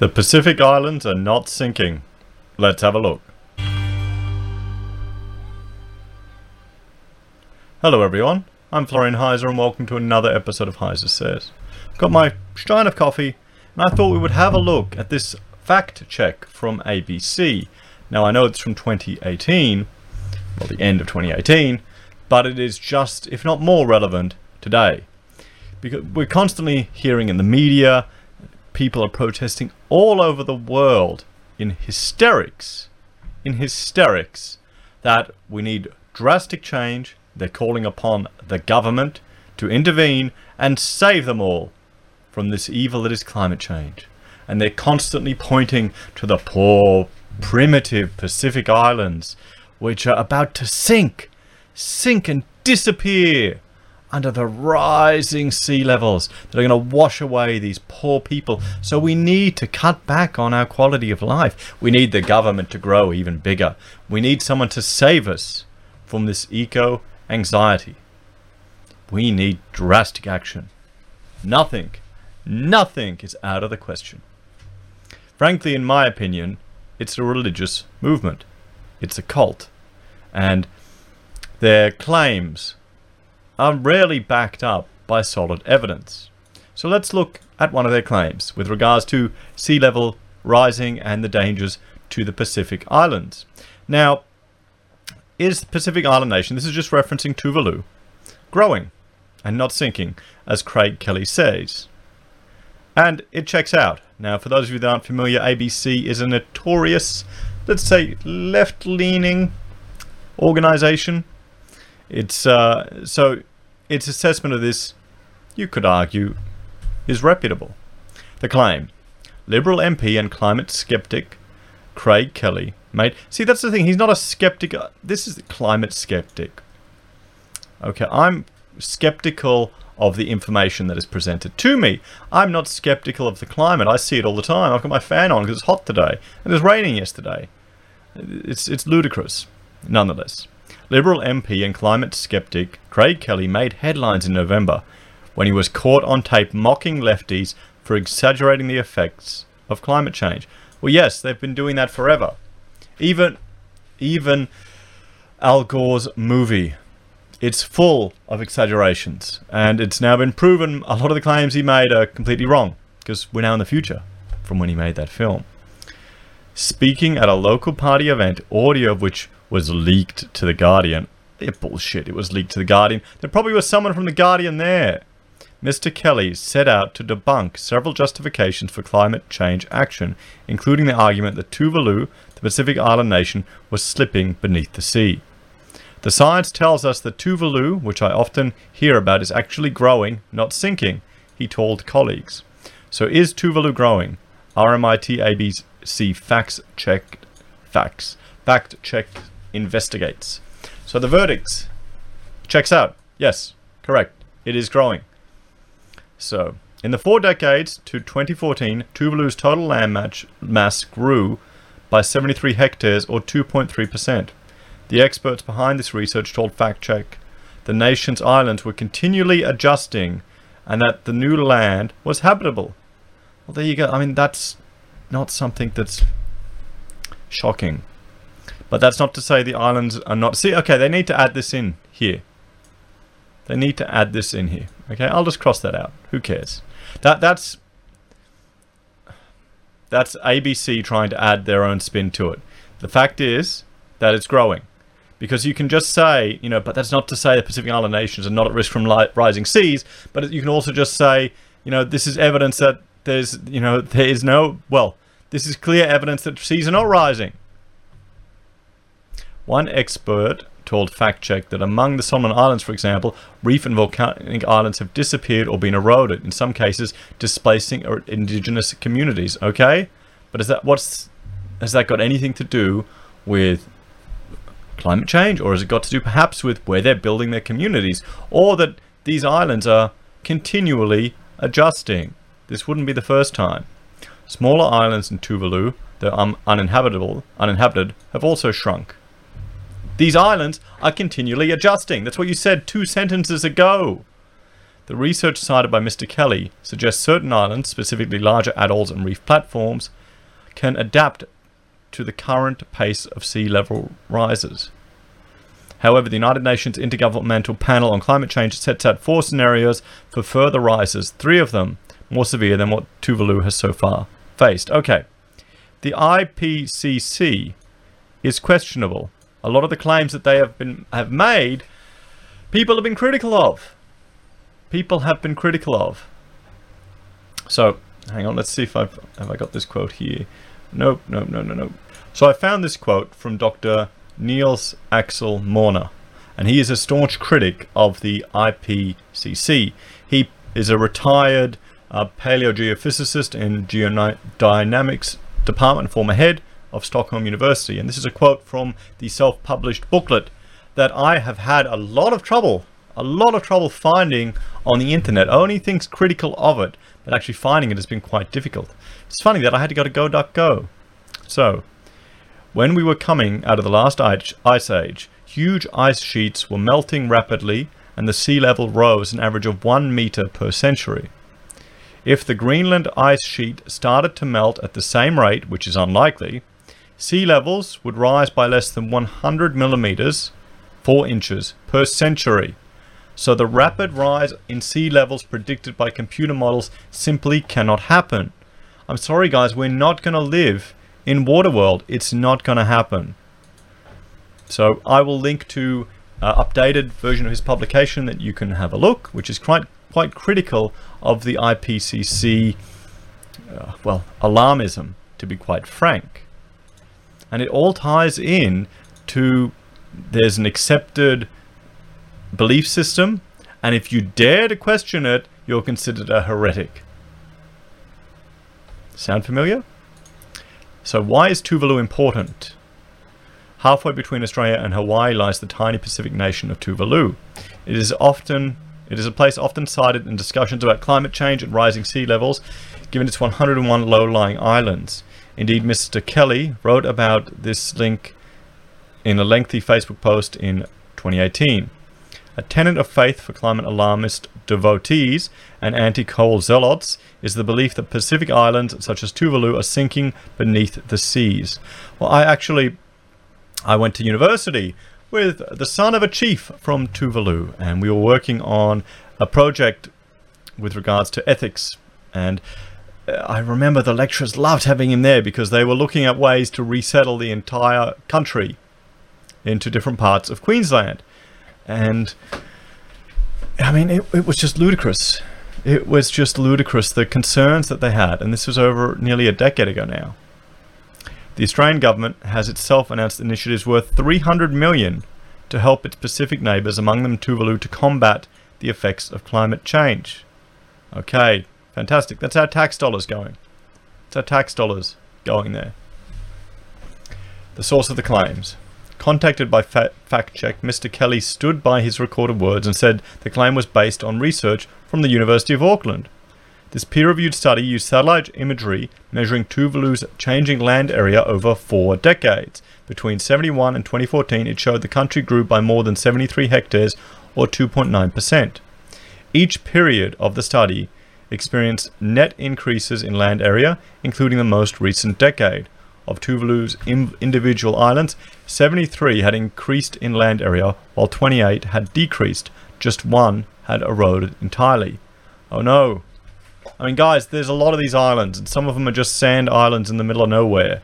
The Pacific Islands are not sinking. Let's have a look. Hello everyone, I'm Florian Heiser and welcome to another episode of Heiser Says. Got my stein of coffee and I thought we would have a look at this fact check from ABC. Now I know it's from 2018, well the end of 2018, but it is just, if not more relevant, today. Because we're constantly hearing in the media, people are protesting all over the world in hysterics, in hysterics, that we need drastic change. They're calling upon the government to intervene and save them all from this evil that is climate change. And they're constantly pointing to the poor, primitive Pacific Islands, which are about to sink, sink and disappear under the rising sea levels that are going to wash away these poor people. So we need to cut back on our quality of life. We need the government to grow even bigger. We need someone to save us from this eco anxiety. We need drastic action. Nothing, nothing is out of the question. Frankly, in my opinion, it's a religious movement. It's a cult. And their claims are rarely backed up by solid evidence. So let's look at one of their claims with regards to sea level rising and the dangers to the Pacific Islands. Now, is the Pacific Island nation, this is just referencing Tuvalu, growing and not sinking, as Craig Kelly says. And it checks out. Now, for those of you that aren't familiar, ABC is a notorious, let's say, left-leaning organization it's uh, so its assessment of this, you could argue, is reputable. The claim: Liberal MP and climate skeptic Craig Kelly made. See, that's the thing. He's not a skeptic. This is the climate skeptic. Okay, I'm skeptical of the information that is presented to me. I'm not skeptical of the climate. I see it all the time. I've got my fan on because it's hot today and it was raining yesterday. It's it's ludicrous, nonetheless. Liberal MP and climate skeptic Craig Kelly made headlines in November when he was caught on tape mocking lefties for exaggerating the effects of climate change. Well, yes, they've been doing that forever. Even, even Al Gore's movie, it's full of exaggerations, and it's now been proven a lot of the claims he made are completely wrong because we're now in the future from when he made that film. Speaking at a local party event, audio of which was leaked to The Guardian. Bullshit, it was leaked to The Guardian. There probably was someone from The Guardian there. Mr. Kelly set out to debunk several justifications for climate change action, including the argument that Tuvalu, the Pacific island nation, was slipping beneath the sea. The science tells us that Tuvalu, which I often hear about, is actually growing, not sinking, he told colleagues. So is Tuvalu growing? RMIT ABC facts checked facts. Fact checked investigates. So the verdicts checks out. Yes, correct. It is growing. So, in the four decades to 2014, Tuvalu's total land match mass grew by 73 hectares or 2.3%. The experts behind this research told FactCheck the nation's islands were continually adjusting and that the new land was habitable. Well, there you go. I mean, that's not something that's shocking. But that's not to say the islands are not... See, okay, they need to add this in here. They need to add this in here. Okay, I'll just cross that out. Who cares? That That's... That's ABC trying to add their own spin to it. The fact is that it's growing. Because you can just say, you know, but that's not to say the Pacific Island nations are not at risk from rising seas, but you can also just say, you know, this is evidence that there's, you know, there is no, well, this is clear evidence that seas are not rising. One expert told FactCheck that among the Solomon Islands, for example, reef and volcanic islands have disappeared or been eroded, in some cases displacing indigenous communities. Okay, but is that what's has that got anything to do with climate change, or has it got to do perhaps with where they're building their communities, or that these islands are continually adjusting? This wouldn't be the first time. Smaller islands in Tuvalu, though uninhabitable, uninhabited, have also shrunk. These islands are continually adjusting. That's what you said two sentences ago. The research cited by Mr. Kelly suggests certain islands, specifically larger atolls and reef platforms, can adapt to the current pace of sea level rises. However, the United Nations Intergovernmental Panel on Climate Change sets out four scenarios for further rises, three of them more severe than what Tuvalu has so far faced. Okay, the IPCC is questionable. A lot of the claims that they have been have made, people have been critical of. People have been critical of. So, hang on, let's see if I've have I got this quote here. Nope, nope, no, no, no. So I found this quote from Dr. Niels Axel Morner, and he is a staunch critic of the IPCC. He is a retired uh, paleogeophysicist in geodynamics department, former head of Stockholm University. And this is a quote from the self-published booklet that I have had a lot of trouble, a lot of trouble finding on the internet. Only things critical of it, but actually finding it has been quite difficult. It's funny that I had to go to Go.go. So, when we were coming out of the last ice age, huge ice sheets were melting rapidly and the sea level rose an average of one meter per century. If the Greenland ice sheet started to melt at the same rate, which is unlikely, sea levels would rise by less than 100 millimeters, 4 inches, per century. So the rapid rise in sea levels predicted by computer models simply cannot happen. I'm sorry guys, we're not going to live in Waterworld. It's not going to happen. So I will link to uh, updated version of his publication that you can have a look, which is quite quite critical of the IPCC, uh, well, alarmism, to be quite frank. And it all ties in to there's an accepted belief system, and if you dare to question it, you're considered a heretic. Sound familiar? So why is Tuvalu important? Halfway between Australia and Hawaii lies the tiny Pacific nation of Tuvalu. It is often it is a place often cited in discussions about climate change and rising sea levels, given its 101 low-lying islands. Indeed, Mr. Kelly wrote about this link in a lengthy Facebook post in 2018. A tenet of faith for climate alarmist devotees and anti-coal zealots is the belief that Pacific islands such as Tuvalu are sinking beneath the seas. Well, I actually I went to university with the son of a chief from Tuvalu, and we were working on a project with regards to ethics. And I remember the lecturers loved having him there because they were looking at ways to resettle the entire country into different parts of Queensland. And I mean, it, it was just ludicrous. It was just ludicrous, the concerns that they had. And this was over nearly a decade ago now. The Australian government has itself announced initiatives worth 300 million to help its Pacific neighbours, among them Tuvalu, to combat the effects of climate change. Okay, fantastic. That's our tax dollars going. It's our tax dollars going there. The source of the claims. Contacted by Fact Check, Mr. Kelly stood by his recorded words and said the claim was based on research from the University of Auckland. This peer-reviewed study used satellite imagery measuring Tuvalu's changing land area over four decades. Between 71 and 2014, it showed the country grew by more than 73 hectares, or 2.9%. Each period of the study experienced net increases in land area, including the most recent decade. Of Tuvalu's individual islands, 73 had increased in land area, while 28 had decreased. Just one had eroded entirely. Oh no, I mean, guys, there's a lot of these islands, and some of them are just sand islands in the middle of nowhere.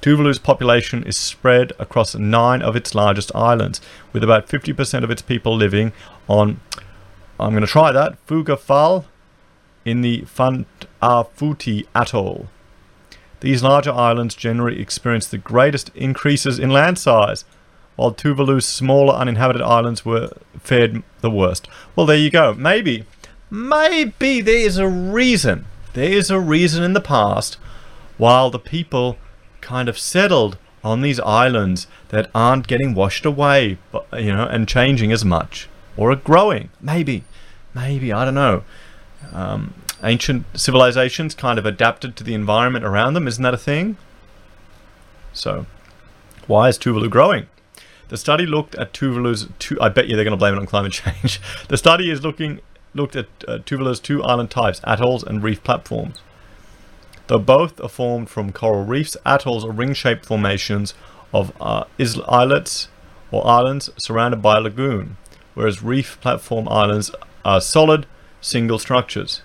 Tuvalu's population is spread across nine of its largest islands, with about 50% of its people living on, I'm going to try that, Fugafal in the Funafuti Atoll. These larger islands generally experience the greatest increases in land size, while Tuvalu's smaller uninhabited islands were fared the worst. Well, there you go. Maybe maybe there is a reason. There is a reason in the past while the people kind of settled on these islands that aren't getting washed away, you know, and changing as much or are growing. Maybe, maybe, I don't know. Um, ancient civilizations kind of adapted to the environment around them. Isn't that a thing? So, why is Tuvalu growing? The study looked at Tuvalu's. Tu I bet you they're going to blame it on climate change. the study is looking looked at uh, Tuvalu's two island types, atolls and reef platforms. Though both are formed from coral reefs, atolls are ring-shaped formations of uh, islets or islands surrounded by a lagoon, whereas reef platform islands are solid, single structures.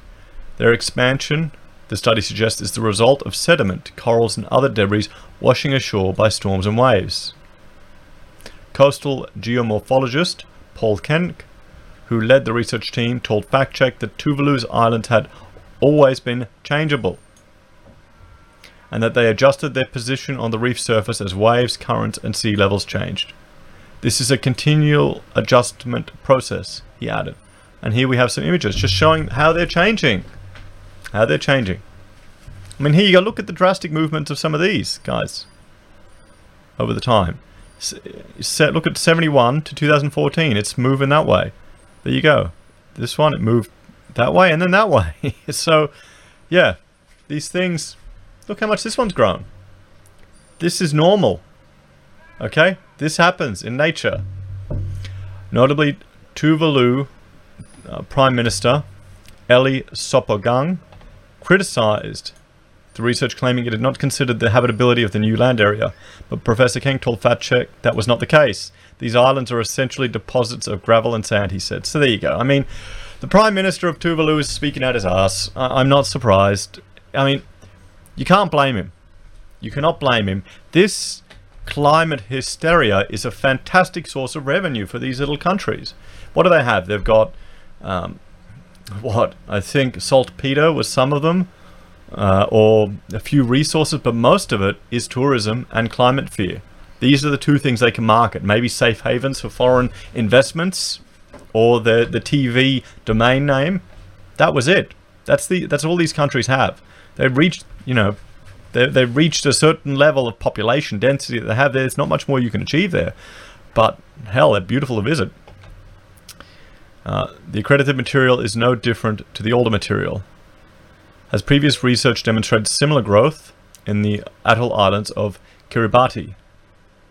Their expansion, the study suggests, is the result of sediment, corals and other debris washing ashore by storms and waves. Coastal geomorphologist Paul Kench, who led the research team, told FactCheck that Tuvalu's islands had always been changeable and that they adjusted their position on the reef surface as waves, currents, and sea levels changed. This is a continual adjustment process, he added. And here we have some images just showing how they're changing. How they're changing. I mean, here you go, look at the drastic movements of some of these guys over the time. Set, look at 71 to 2014, it's moving that way. There you go. This one, it moved that way and then that way. so, yeah, these things Look how much this one's grown. This is normal. Okay? This happens in nature. Notably, Tuvalu uh, Prime Minister Eli Sopoaga criticized the research claiming it had not considered the habitability of the new land area, but Professor Kench told FactCheck that was not the case. These islands are essentially deposits of gravel and sand, he said. So there you go. I mean, the Prime Minister of Tuvalu is speaking out his ass. I- I'm not surprised. I mean, you can't blame him. You cannot blame him. This climate hysteria is a fantastic source of revenue for these little countries. What do they have? They've got, um, what, I think saltpeter was some of them, uh, or a few resources, but most of it is tourism and climate fear. These are the two things they can market. Maybe safe havens for foreign investments, or the the TV domain name. That was it. That's the that's all these countries have. They've reached you know, they, they've reached a certain level of population density that they have there. There's not much more you can achieve there. But hell, they're beautiful to visit. Uh, the accredited material is no different to the older material. As previous research demonstrated similar growth in the atoll islands of Kiribati.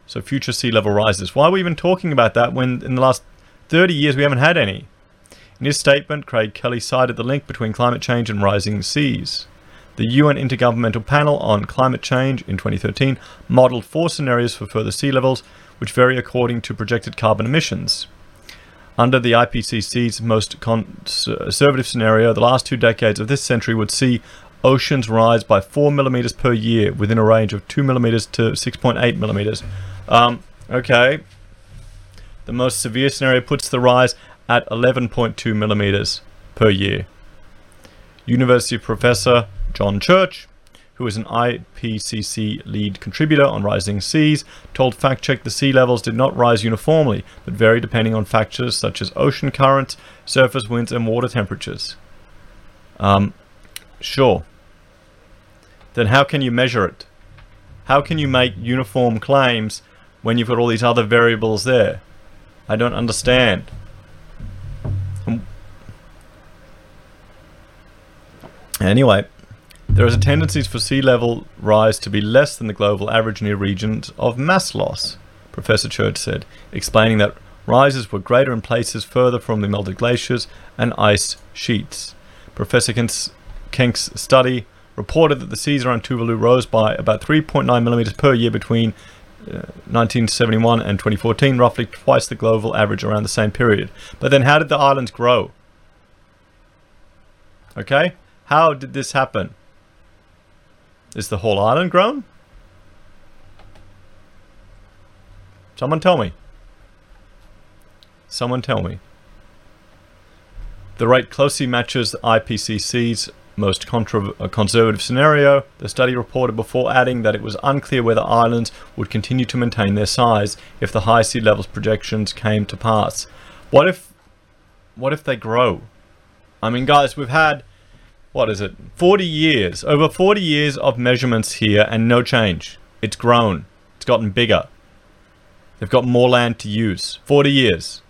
So future sea level rises. Why are we even talking about that when in the last 30 years we haven't had any? In his statement, Craig Kelly cited the link between climate change and rising seas. The UN Intergovernmental Panel on Climate Change in 2013 modeled four scenarios for further sea levels, which vary according to projected carbon emissions. Under the IPCC's most conservative scenario, the last two decades of this century would see oceans rise by 4 millimeters per year within a range of 2 millimeters to 6.8 millimeters. Um, okay. The most severe scenario puts the rise at 11.2 millimeters per year. University professor John Church, who is an IPCC lead contributor on rising seas, told FactCheck the sea levels did not rise uniformly, but vary depending on factors such as ocean currents, surface winds, and water temperatures. Um, sure. Then how can you measure it? How can you make uniform claims when you've got all these other variables there? I don't understand. Anyway, there is a tendency for sea level rise to be less than the global average near regions of mass loss, Professor Church said, explaining that rises were greater in places further from the melted glaciers and ice sheets. Professor Kench's study reported that the seas around Tuvalu rose by about 3.9 millimeters per year between uh, 1971 and 2014, roughly twice the global average around the same period. But then how did the islands grow? Okay? How did this happen? Is the whole island grown? Someone tell me. Someone tell me. The rate closely matches the IPCC's most uh, conservative scenario. The study reported before adding that it was unclear whether islands would continue to maintain their size if the high sea levels projections came to pass. What if what if they grow? I mean guys, we've had what is it, 40 years, over 40 years of measurements here and no change. It's grown. It's gotten bigger. They've got more land to use. 40 years.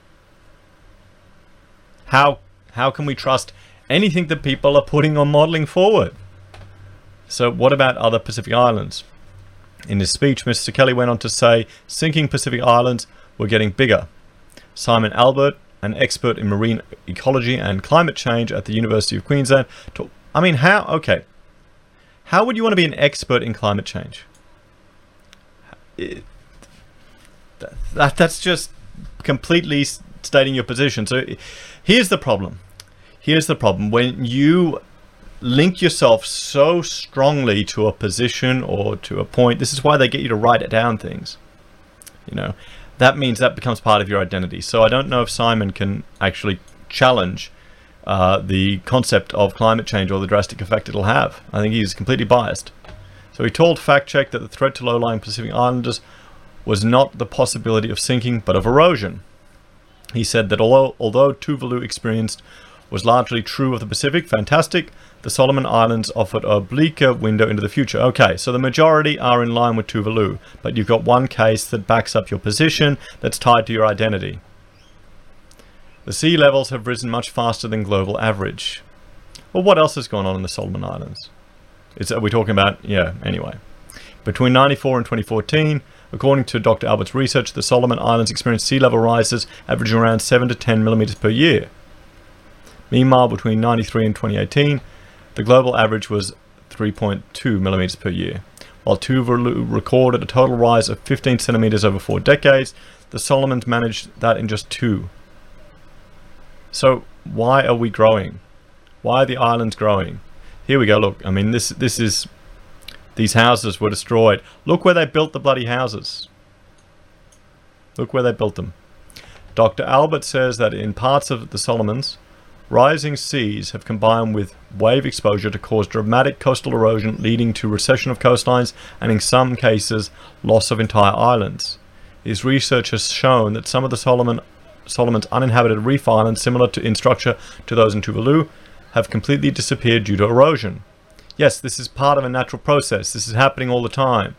How, how can we trust anything that people are putting on modeling forward? So what about other Pacific Islands? In his speech, Mr. Kelly went on to say sinking Pacific Islands were getting bigger. Simon Albert, an expert in marine ecology and climate change at the University of Queensland. To, I mean, how? Okay. How would you want to be an expert in climate change? It, that, that's just completely stating your position. So here's the problem. Here's the problem. When you link yourself so strongly to a position or to a point, this is why they get you to write it down things. You know, that means that becomes part of your identity. So I don't know if Simon can actually challenge uh, the concept of climate change or the drastic effect it'll have. I think he's completely biased. So he told Fact Check that the threat to low-lying Pacific Islanders was not the possibility of sinking, but of erosion. He said that although, although Tuvalu experienced was largely true of the Pacific, fantastic, the Solomon Islands offered a bleaker window into the future. Okay, so the majority are in line with Tuvalu, but you've got one case that backs up your position that's tied to your identity. The sea levels have risen much faster than global average. Well, what else has gone on in the Solomon Islands? Is, are we talking about, yeah, anyway. Between 94 and 2014, according to Dr. Albert's research, the Solomon Islands experienced sea level rises averaging around 7 to 10 millimeters per year. Meanwhile, between 93 and 2018, the global average was 3.2 millimeters per year. While Tuvalu recorded a total rise of 15 centimeters over four decades, the Solomons managed that in just two. So why are we growing? Why are the islands growing? Here we go. Look, I mean, this this is these houses were destroyed. Look where they built the bloody houses. Look where they built them. Dr. Albert says that in parts of the Solomons, Rising seas have combined with wave exposure to cause dramatic coastal erosion leading to recession of coastlines and in some cases loss of entire islands. His research has shown that some of the Solomon, Solomon's uninhabited reef islands similar to, in structure to those in Tuvalu have completely disappeared due to erosion. Yes, this is part of a natural process. This is happening all the time.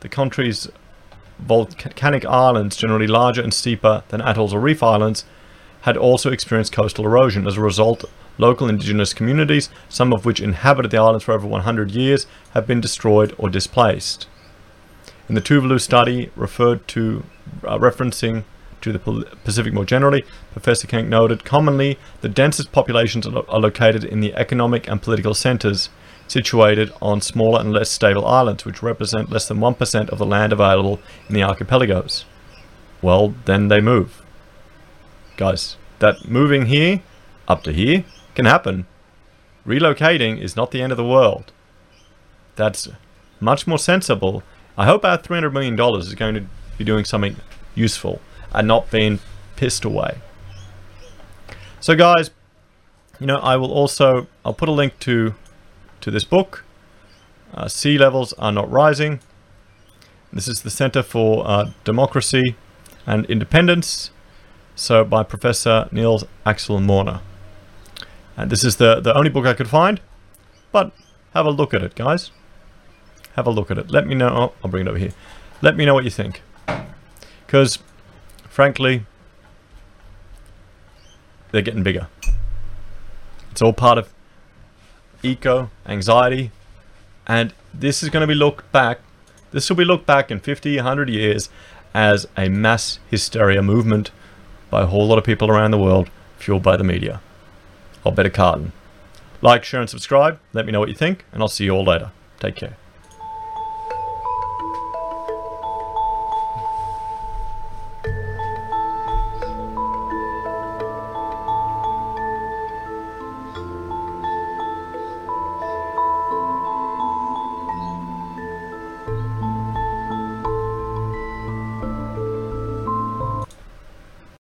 The country's volcanic islands, generally larger and steeper than atolls or reef islands, had also experienced coastal erosion. As a result, local indigenous communities, some of which inhabited the islands for over 100 years, have been destroyed or displaced. In the Tuvalu study referred to uh, referencing to the Pacific more generally, Professor Kench noted commonly the densest populations are located in the economic and political centres situated on smaller and less stable islands, which represent less than 1% of the land available in the archipelagos. Well, then they move guys, that moving here up to here can happen. Relocating is not the end of the world. That's much more sensible. I hope our $300 million is going to be doing something useful and not being pissed away. So guys, you know, I will also, I'll put a link to, to this book. Uh, sea levels are not rising. This is the Center for uh, Democracy and Independence so by Professor Niels Axel Morner. And uh, this is the, the only book I could find, but have a look at it, guys. Have a look at it. Let me know. Oh, I'll bring it over here. Let me know what you think. Because, frankly, they're getting bigger. It's all part of eco, anxiety, and this is going to be looked back. This will be looked back in 50, 100 years as a mass hysteria movement by a whole lot of people around the world, fueled by the media. I'll bet a carton. Like, share, and subscribe. Let me know what you think, and I'll see you all later. Take care.